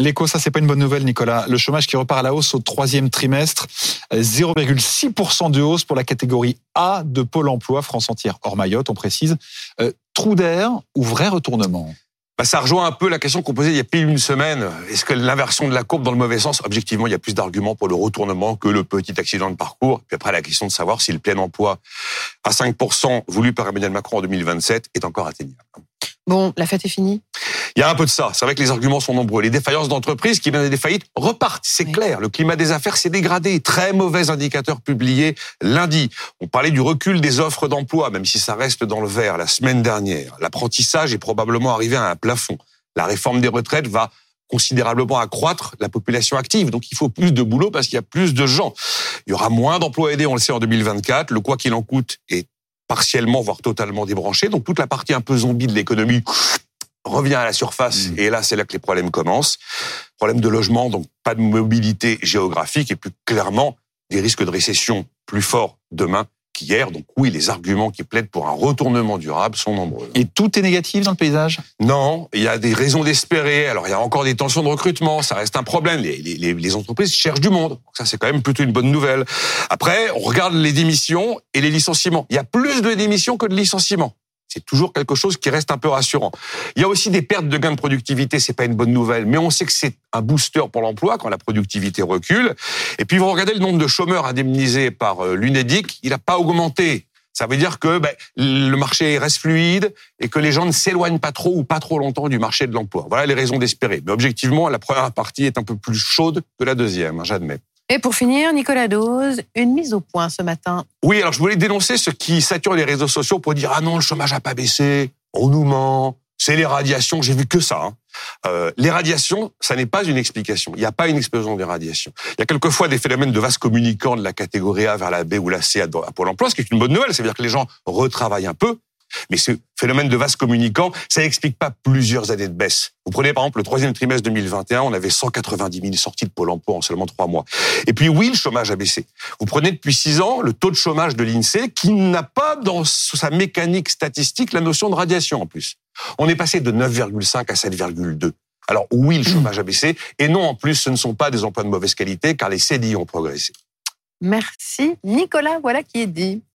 L'écho, ça c'est pas une bonne nouvelle, Nicolas. Le chômage qui repart à la hausse au troisième trimestre, 0,6% de hausse pour la catégorie A de Pôle Emploi, France entière hors Mayotte, on précise. Euh, trou d'air ou vrai retournement? Bah, ça rejoint un peu la question qu'on posait il y a pile une semaine. Est-ce que l'inversion de la courbe dans le mauvais sens? Objectivement, il y a plus d'arguments pour le retournement que le petit accident de parcours. Puis après, la question de savoir si le plein emploi à 5% voulu par Emmanuel Macron en 2027 est encore atteignable. Bon, la fête est finie il y a un peu de ça. C'est vrai que les arguments sont nombreux. Les défaillances d'entreprises qui viennent des faillites repartent, c'est clair. Le climat des affaires s'est dégradé. Très mauvais indicateur publié lundi. On parlait du recul des offres d'emploi, même si ça reste dans le vert la semaine dernière. L'apprentissage est probablement arrivé à un plafond. La réforme des retraites va considérablement accroître la population active. Donc il faut plus de boulot parce qu'il y a plus de gens. Il y aura moins d'emplois aidés, on le sait, en 2024. Le quoi qu'il en coûte est partiellement, voire totalement débranché. Donc toute la partie un peu zombie de l'économie revient à la surface mmh. et là c'est là que les problèmes commencent. Problème de logement, donc pas de mobilité géographique et plus clairement des risques de récession plus forts demain qu'hier. Donc oui, les arguments qui plaident pour un retournement durable sont nombreux. Et tout est négatif dans le paysage? Non, il y a des raisons d'espérer. Alors il y a encore des tensions de recrutement, ça reste un problème. Les, les, les entreprises cherchent du monde. ça c'est quand même plutôt une bonne nouvelle. Après, on regarde les démissions et les licenciements. Il y a plus de démissions que de licenciements c'est toujours quelque chose qui reste un peu rassurant. Il y a aussi des pertes de gains de productivité, c'est pas une bonne nouvelle, mais on sait que c'est un booster pour l'emploi quand la productivité recule. Et puis vous regardez le nombre de chômeurs indemnisés par euh, l'UNEDIC, il n'a pas augmenté. Ça veut dire que ben, le marché reste fluide et que les gens ne s'éloignent pas trop ou pas trop longtemps du marché de l'emploi. Voilà les raisons d'espérer. Mais objectivement, la première partie est un peu plus chaude que la deuxième, hein, j'admets. Et pour finir, Nicolas Dose, une mise au point ce matin. Oui, alors je voulais dénoncer ceux qui saturent les réseaux sociaux pour dire ah non, le chômage n'a pas baissé, on nous ment, c'est les radiations. J'ai vu que ça. Hein. Euh, les radiations, ça n'est pas une explication. Il n'y a pas une explosion des radiations. Il y a quelquefois des phénomènes de vases communicants de la catégorie A vers la B ou la C à Pôle emploi, ce qui est une bonne nouvelle. C'est-à-dire que les gens retravaillent un peu, mais ce phénomène de vase communicant, ça n'explique pas plusieurs années de baisse. Vous prenez par exemple le troisième trimestre 2021, on avait 190 000 sorties de Pôle emploi en seulement trois mois. Et puis oui, le chômage a baissé. Vous prenez depuis six ans le taux de chômage de l'INSEE qui n'a pas dans sa mécanique statistique la notion de radiation en plus. On est passé de 9,5 à 7,2. Alors oui, le chômage a baissé, et non, en plus, ce ne sont pas des emplois de mauvaise qualité, car les CDI ont progressé. Merci. Nicolas, voilà qui est dit.